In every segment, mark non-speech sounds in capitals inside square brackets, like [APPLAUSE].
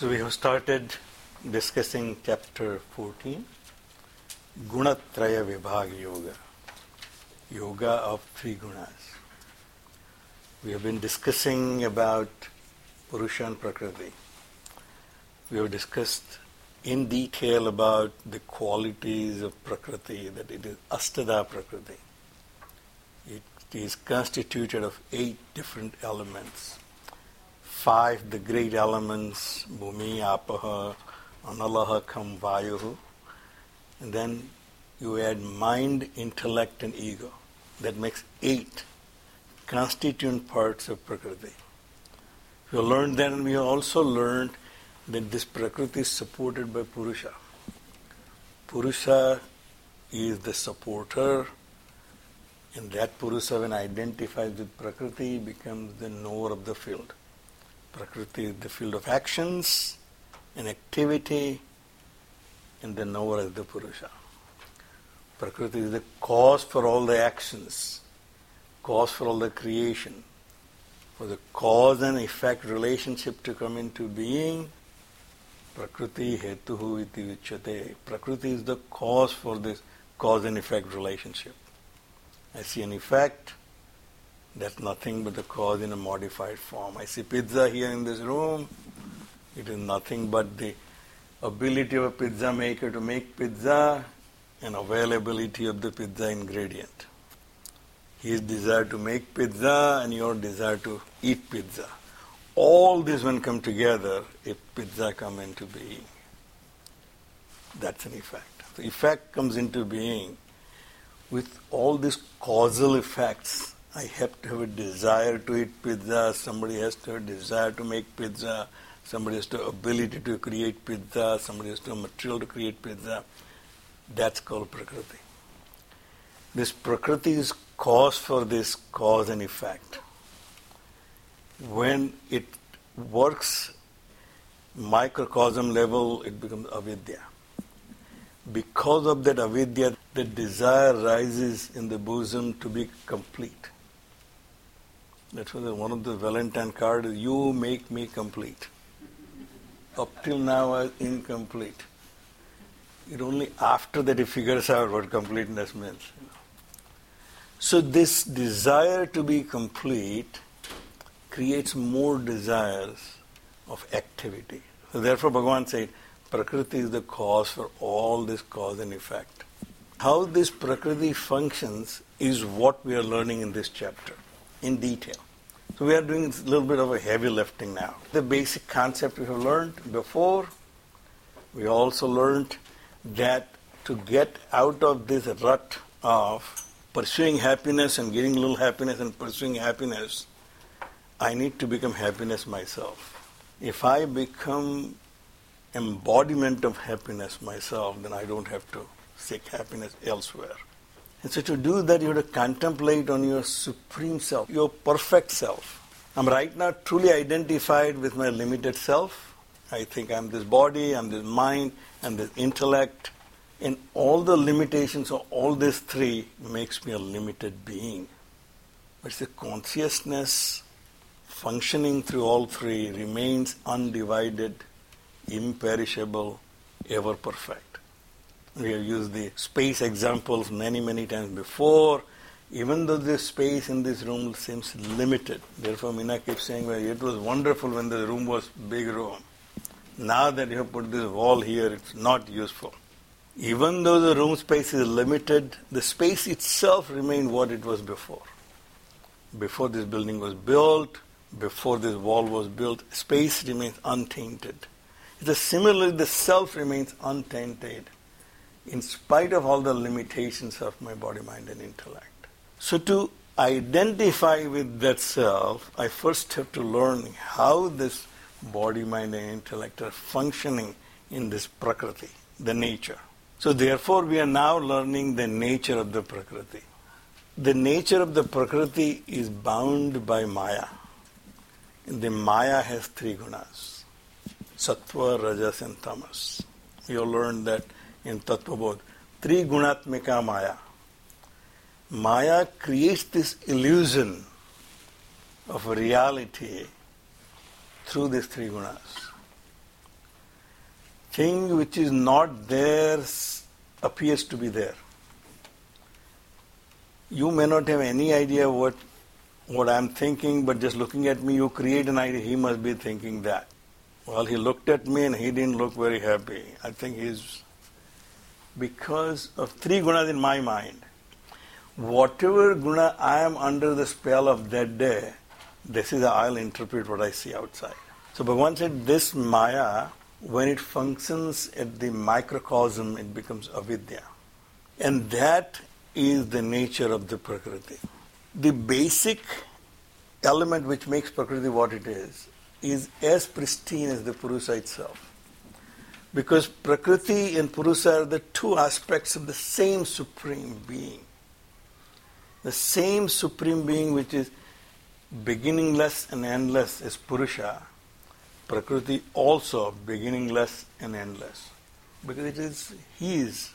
So we have started discussing chapter 14, Gunatraya Vibhag Yoga, Yoga of three gunas. We have been discussing about Purusha and Prakriti. We have discussed in detail about the qualities of Prakriti, that it is Astada Prakriti. It is constituted of eight different elements five the great elements bhumi apaha analaha kham vayuhu. And then you add mind intellect and ego. That makes eight constituent parts of prakriti. We learned and we also learned that this prakriti is supported by purusha. Purusha is the supporter and that purusha when identifies with prakriti becomes the knower of the field Prakriti is the field of actions and activity, and the knower is the Purusha. Prakriti is the cause for all the actions, cause for all the creation. For the cause and effect relationship to come into being, Prakriti hetuhu iti vichyate. Prakriti is the cause for this cause and effect relationship. I see an effect, that's nothing but the cause in a modified form. I see pizza here in this room. It is nothing but the ability of a pizza maker to make pizza and availability of the pizza ingredient. His desire to make pizza and your desire to eat pizza. All these when come together, if pizza come into being. That's an effect. The effect comes into being with all these causal effects I have to have a desire to eat pizza, somebody has to have a desire to make pizza, somebody has to have ability to create pizza, somebody has to have material to create pizza. That's called Prakriti. This Prakriti is cause for this cause and effect. When it works microcosm level, it becomes avidya. Because of that avidya, the desire rises in the bosom to be complete. That's why one of the Valentine card is you make me complete. Up till now I was incomplete. It only after that he figures out what completeness means. So this desire to be complete creates more desires of activity. So therefore Bhagavan said, Prakriti is the cause for all this cause and effect. How this Prakriti functions is what we are learning in this chapter in detail. So we are doing a little bit of a heavy lifting now. The basic concept we have learned before, we also learned that to get out of this rut of pursuing happiness and getting little happiness and pursuing happiness, I need to become happiness myself. If I become embodiment of happiness myself, then I don't have to seek happiness elsewhere. And so to do that, you have to contemplate on your supreme self, your perfect self. I'm right now truly identified with my limited self. I think I'm this body, I'm this mind, I'm this intellect. And all the limitations of all these three makes me a limited being. But the consciousness functioning through all three remains undivided, imperishable, ever perfect. We have used the space examples many, many times before. Even though the space in this room seems limited, therefore Mina keeps saying, well, it was wonderful when the room was big room. Now that you have put this wall here, it's not useful. Even though the room space is limited, the space itself remained what it was before. Before this building was built, before this wall was built, space remains untainted. The similarly, the self remains untainted in spite of all the limitations of my body, mind, and intellect. So to identify with that self, I first have to learn how this body, mind, and intellect are functioning in this prakriti, the nature. So therefore, we are now learning the nature of the prakriti. The nature of the prakriti is bound by maya. The maya has three gunas sattva, rajas, and tamas. You learned that in Tattva Bodh. Three gunatmika maya. Maya creates this illusion of reality through these three gunas. Thing which is not there appears to be there. You may not have any idea what what I'm thinking, but just looking at me, you create an idea. He must be thinking that. Well, he looked at me and he didn't look very happy. I think he's because of three gunas in my mind. Whatever guna I am under the spell of that day, this is how I'll interpret what I see outside. So Bhagavan said this Maya, when it functions at the microcosm, it becomes avidya. And that is the nature of the Prakriti. The basic element which makes Prakriti what it is, is as pristine as the Purusa itself. Because Prakriti and Purusha are the two aspects of the same Supreme Being. The same Supreme Being which is beginningless and endless is Purusha. Prakriti also beginningless and endless. Because it is His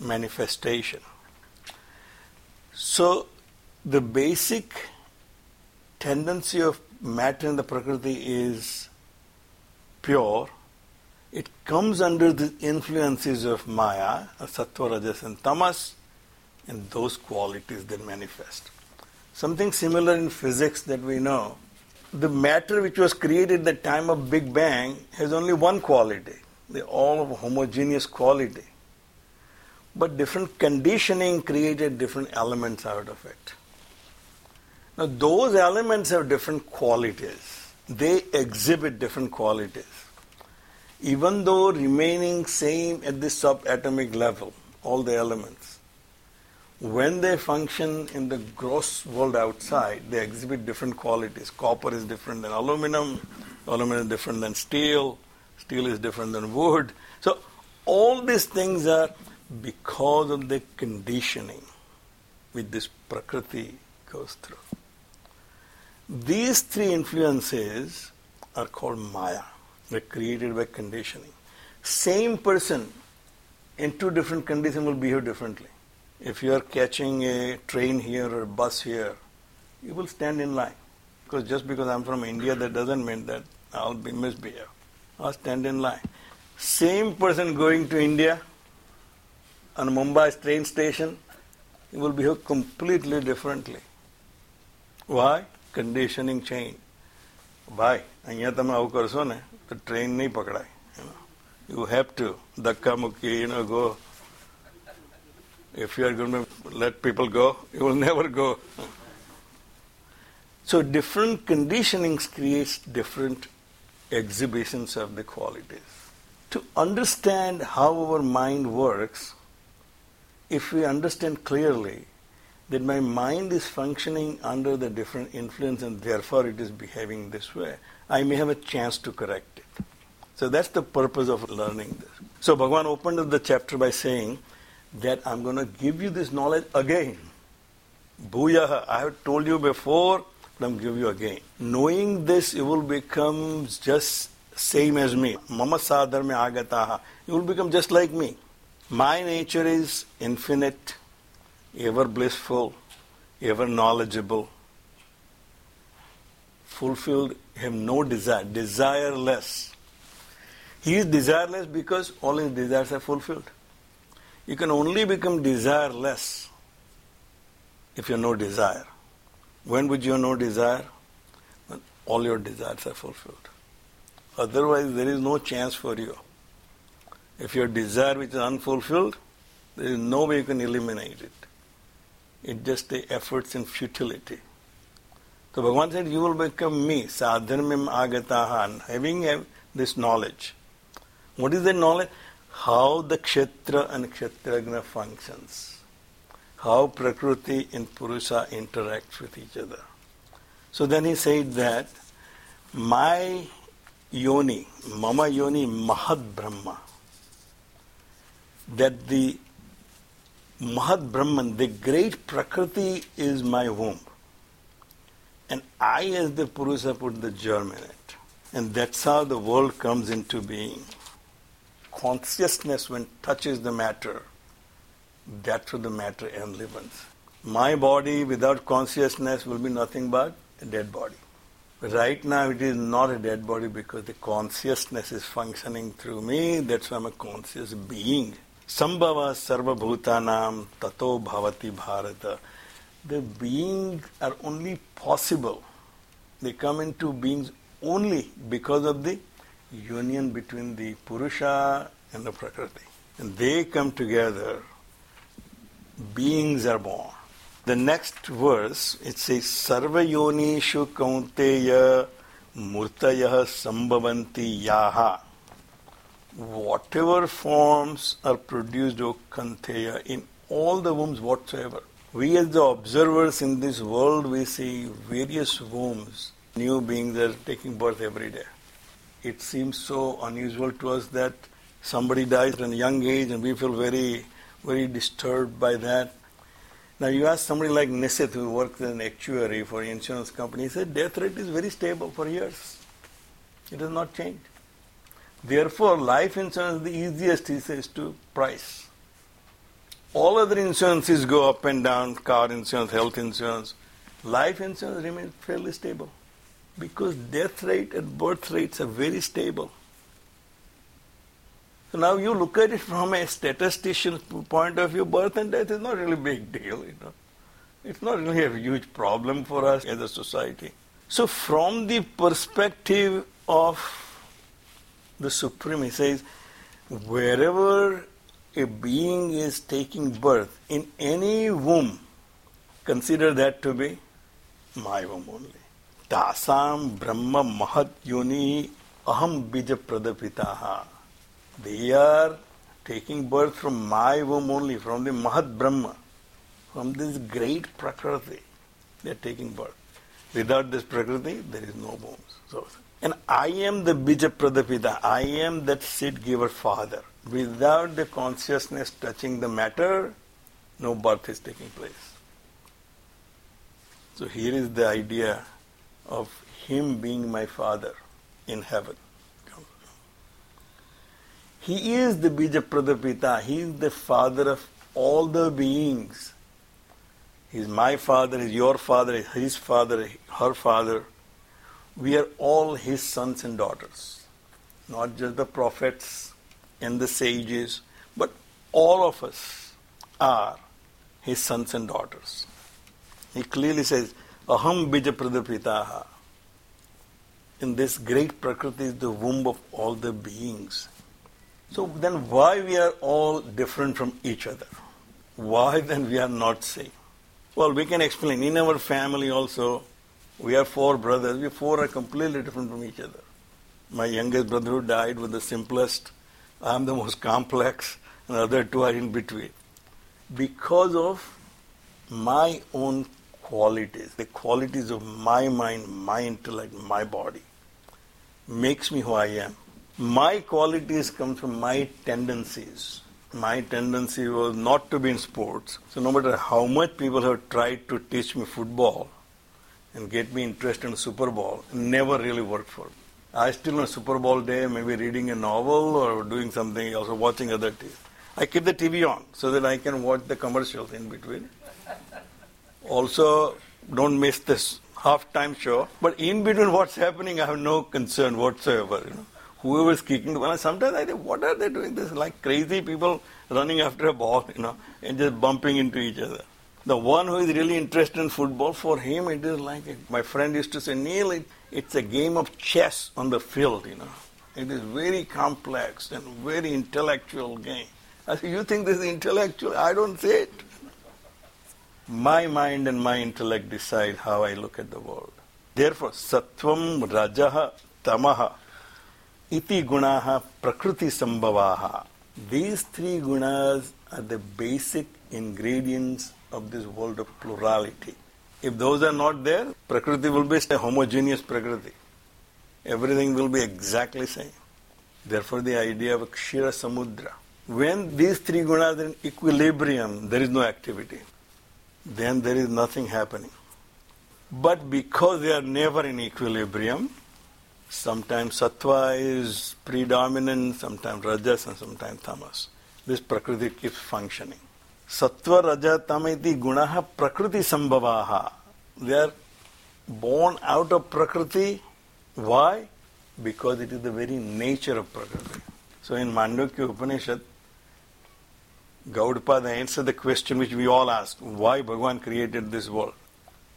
manifestation. So the basic tendency of matter in the Prakriti is pure it comes under the influences of Maya, Sattva, Rajas, and Tamas, and those qualities then manifest. Something similar in physics that we know. The matter which was created at the time of Big Bang has only one quality. They're all of homogeneous quality. But different conditioning created different elements out of it. Now, those elements have different qualities. They exhibit different qualities even though remaining same at the subatomic level, all the elements, when they function in the gross world outside, they exhibit different qualities. Copper is different than aluminum, aluminum is different than steel, steel is different than wood. So, all these things are because of the conditioning which this Prakriti goes through. These three influences are called Maya. They're created by conditioning. Same person in two different conditions will behave differently. If you are catching a train here or a bus here, you will stand in line. Because just because I'm from India, that doesn't mean that I'll be misbehave. I'll stand in line. Same person going to India on Mumbai train station, he will behave completely differently. Why? Conditioning change. ભાઈ અહીંયા તમે આવું કરશો ને તો train નહીં પકડાય you have to ધક્કા મુક્કી you know go if you are going to let people go you will never go so different conditionings creates different exhibitions of the qualities to understand how our mind works if we understand clearly that my mind is functioning under the different influence and therefore it is behaving this way I may have a chance to correct it. So that's the purpose of learning this. So Bhagavan opened up the chapter by saying that I'm going to give you this knowledge again. Bhuyaha, I have told you before, but I'm give you again. Knowing this, you will become just same as me. Mama sadharme agataha. You will become just like me. My nature is infinite, ever blissful, ever knowledgeable, fulfilled, him no desire, desireless. He is desireless because all his desires are fulfilled. You can only become desireless if you have no desire. When would you have no desire? When all your desires are fulfilled. Otherwise, there is no chance for you. If your desire which is unfulfilled, there is no way you can eliminate it. It just the efforts in futility. So Bhagavan said, You will become me, sadharmim agatahan. Having this knowledge. What is the knowledge? How the kshetra and kshetragna functions. How Prakriti and Purusha interact with each other. So then he said that my yoni, mama yoni mahad brahma, that the mahad brahman, the great Prakriti is my womb. And I, as the Purusa, put the germ in it. And that's how the world comes into being. Consciousness, when touches the matter, that's what the matter enlivens. My body without consciousness will be nothing but a dead body. Right now it is not a dead body because the consciousness is functioning through me. That's why I'm a conscious being. Sambhava sarva bhutanam tato bhavati bharata the beings are only possible. They come into beings only because of the union between the Purusha and the Prakriti. And they come together, beings are born. The next verse, it says, Sarva yonishu kaunteya murtayah sambhavanti yaha. Whatever forms are produced, O Kaunteya, in all the wombs whatsoever. We as the observers in this world, we see various wombs, new beings are taking birth every day. It seems so unusual to us that somebody dies at a young age and we feel very, very disturbed by that. Now you ask somebody like Nisit who works as an actuary for an insurance company, he said death rate is very stable for years. It has not changed. Therefore, life insurance is the easiest, he says, to price. All other insurances go up and down, car insurance, health insurance. Life insurance remains fairly stable because death rate and birth rates are very stable. So now you look at it from a statistician's point of view, birth and death is not really a big deal, you know. It's not really a huge problem for us as a society. So from the perspective of the Supreme, he says, wherever a being is taking birth in any womb, consider that to be my womb only. Tasam Brahma Mahat Yoni Aham Bija Pradapitaha. They are taking birth from my womb only, from the Mahat Brahma, from this great Prakriti. They are taking birth. Without this Prakriti, there is no wombs. So, and I am the Bijapradapita, I am that seed giver father. Without the consciousness touching the matter, no birth is taking place. So here is the idea of him being my father in heaven. He is the Bija Pradapita. He is the father of all the beings. He is my father, he is your father, is his father, her father. We are all his sons and daughters. Not just the prophets, and the sages, but all of us are his sons and daughters. He clearly says, Aham bija pradapitaha. In this great Prakriti is the womb of all the beings. So then why we are all different from each other? Why then we are not same? Well, we can explain. In our family also, we are four brothers. We four are completely different from each other. My youngest brother who died was the simplest I am the most complex, and the other two are in between. Because of my own qualities, the qualities of my mind, my intellect, my body, makes me who I am. My qualities come from my tendencies. My tendency was not to be in sports. So no matter how much people have tried to teach me football and get me interested in Super Bowl, never really worked for me. I still on Super Bowl day, maybe reading a novel or doing something else or watching other TV. I keep the TV on so that I can watch the commercials in between. Also, don't miss this half-time show. But in between what's happening, I have no concern whatsoever. You know, whoever is kicking the ball. Sometimes I think, what are they doing? This like crazy people running after a ball, you know, and just bumping into each other. The one who is really interested in football, for him it is like my friend used to say, Neil, it, it's a game of chess on the field, you know. It is very complex and very intellectual game. I you think this is intellectual? I don't say it. My mind and my intellect decide how I look at the world. Therefore, sattvam, rajaha, tamaha. iti gunaha prakriti sambhavaha. These three gunas are the basic ingredients of this world of plurality. If those are not there, Prakriti will be a homogeneous Prakriti. Everything will be exactly same. Therefore, the idea of Kshira Samudra. When these three gunas are in equilibrium, there is no activity. Then there is nothing happening. But because they are never in equilibrium, sometimes sattva is predominant, sometimes rajas, and sometimes tamas. This prakriti keeps functioning. Sattva, raja, tamiti gunaha prakriti sambhavaha. They are born out of prakriti. Why? Because it is the very nature of prakriti. So in Mandukya Upanishad, Gaudapada answered the question which we all ask, why Bhagavan created this world.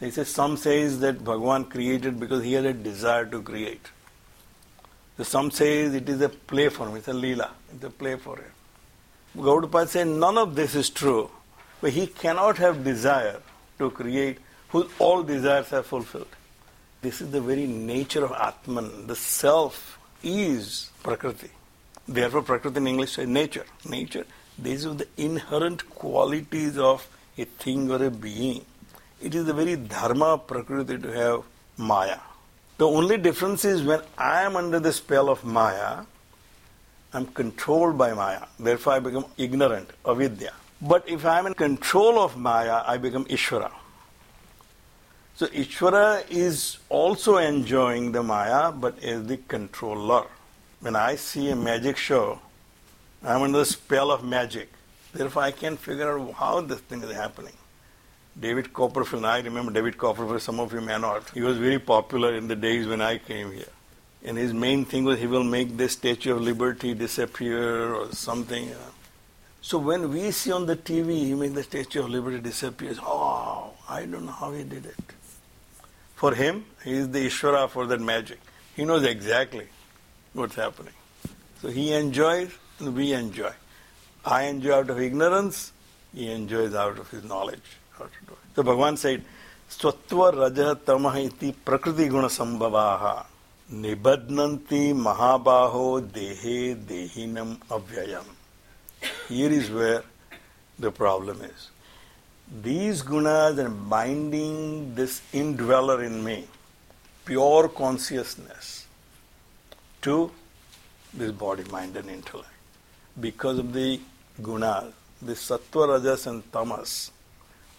He says, some says that Bhagavan created because he had a desire to create. So some says it is a play for him, it's a lila, it's a play for him. Gaudapada said none of this is true, but he cannot have desire to create whose all desires are fulfilled. This is the very nature of Atman. The self is Prakriti. Therefore, Prakriti in English says nature. Nature. These are the inherent qualities of a thing or a being. It is the very dharma of Prakriti to have Maya. The only difference is when I am under the spell of Maya, I'm controlled by Maya. Therefore, I become ignorant, avidya. But if I'm in control of Maya, I become Ishvara. So Ishvara is also enjoying the Maya, but as the controller. When I see a magic show, I'm under the spell of magic. Therefore, I can't figure out how this thing is happening. David Copperfield, I remember David Copperfield, some of you may not. He was very popular in the days when I came here. And his main thing was he will make the Statue of Liberty disappear or something. So when we see on the TV, he makes the Statue of Liberty disappear. Oh, I don't know how he did it. For him, he is the Ishvara for that magic. He knows exactly what's happening. So he enjoys and we enjoy. I enjoy out of ignorance, he enjoys out of his knowledge. So Bhagavan said, Sattva Raja Tamaha iti Prakriti Guna Sambhavaha Nibadnanti Mahabaho Dehe Dehinam Avyayam. Here is where the problem is. These gunas are binding this indweller in me, pure consciousness, to this body, mind, and intellect. Because of the gunas, the sattva, rajas, and tamas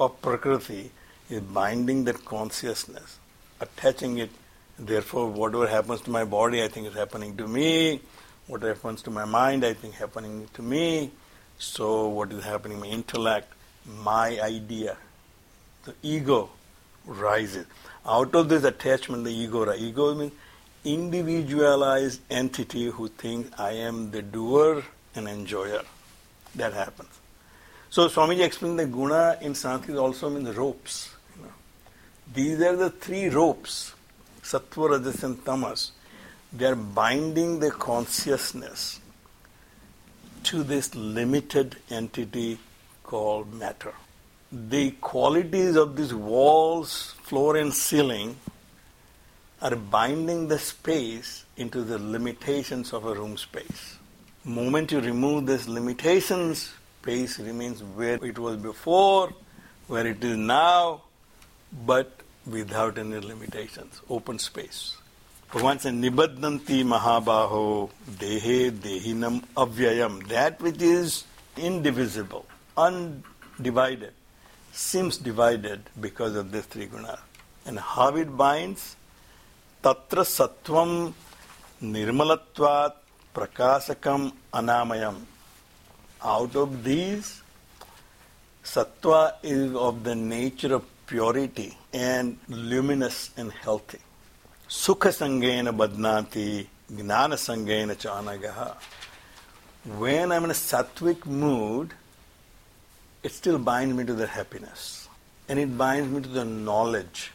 of Prakriti is binding that consciousness, attaching it. Therefore, whatever happens to my body, I think is happening to me. What happens to my mind, I think happening to me. So, what is happening? My intellect, my idea, the ego rises. Out of this attachment, the ego, ego means individualized entity who thinks I am the doer and enjoyer. That happens. So Swamiji explained the guna in Sanskrit also means ropes. You know. These are the three ropes, sattva, rajas and tamas. They are binding the consciousness to this limited entity called matter. The qualities of these walls, floor and ceiling are binding the space into the limitations of a room space. Moment you remove these limitations, space remains where it was before, where it is now, but without any limitations, open space. Bhagavan said, Nibadnanti Mahabaho Dehe Dehinam Avyayam. That which is indivisible, undivided, seems divided because of this three. And how it binds? Tatra Sattvam Nirmalatvat Prakasakam Anamayam. Out of these, Sattva is of the nature of purity and luminous and healthy. Sukha sangena badnati, gnana sangena chanagaha. When I'm in a sattvic mood, it still binds me to the happiness. And it binds me to the knowledge,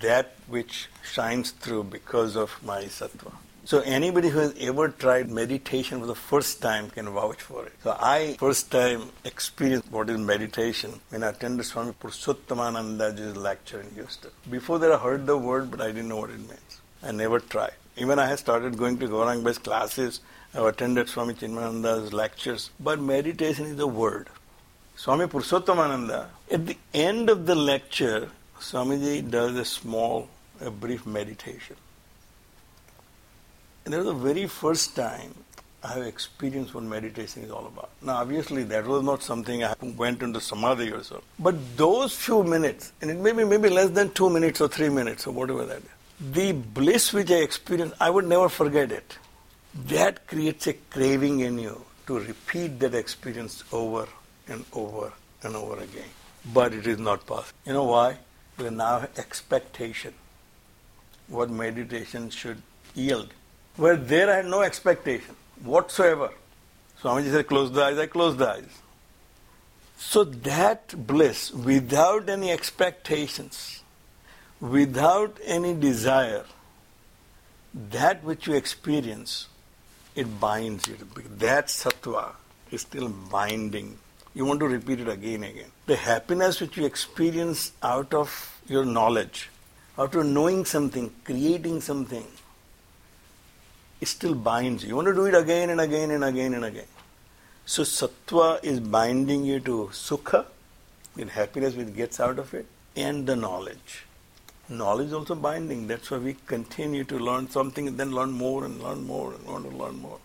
that which shines through because of my sattva. So anybody who has ever tried meditation for the first time can vouch for it. So I first time experienced what is meditation when I attended Swami Purushottamanandaji's lecture in Houston. Before that I heard the word but I didn't know what it means. I never tried. Even I have started going to Gaurang based classes. I've attended Swami Chinmayananda's lectures. But meditation is a word. Swami Purushottamananda, at the end of the lecture, Swamiji does a small, a brief meditation. And that was the very first time I have experienced what meditation is all about. Now, obviously, that was not something I went into samadhi or so. But those few minutes, and it may be maybe less than two minutes or three minutes or whatever that is, the bliss which I experienced, I would never forget it. That creates a craving in you to repeat that experience over and over and over again. But it is not possible. You know why? Because now expectation, what meditation should yield. Where there I had no expectation whatsoever. Swamiji said, close the eyes, I close the eyes. So that bliss, without any expectations, without any desire, that which you experience, it binds you. That sattva is still binding. You want to repeat it again and again. The happiness which you experience out of your knowledge, out of knowing something, creating something, it still binds you. You want to do it again and again and again and again. So sattva is binding you to sukha, with happiness which gets out of it, and the knowledge. Knowledge is also binding. That's why we continue to learn something and then learn more and learn more and want to learn more.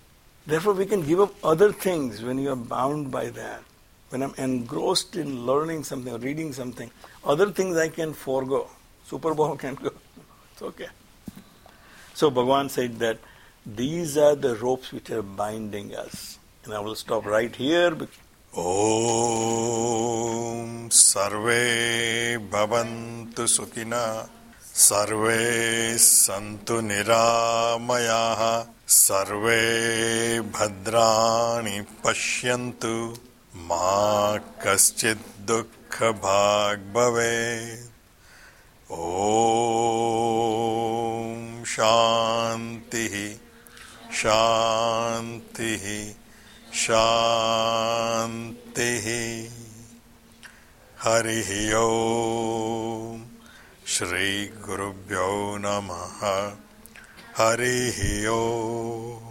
Therefore, we can give up other things when you are bound by that. When I'm engrossed in learning something or reading something, other things I can forego. Super Bowl [LAUGHS] can go. It's okay. So Bhagavan said that These are the ropes which are binding us. And I will stop right here. Om Sarve Bhavantu Sukhina Sarve Santu Niramayaha Sarve Bhadrani Pashyantu Ma Kaschid Dukha Bhag Bhavet Om Shanti शांति ही शांति ही हरि ओ श्री गुरुभ्यो नमः हरि ओम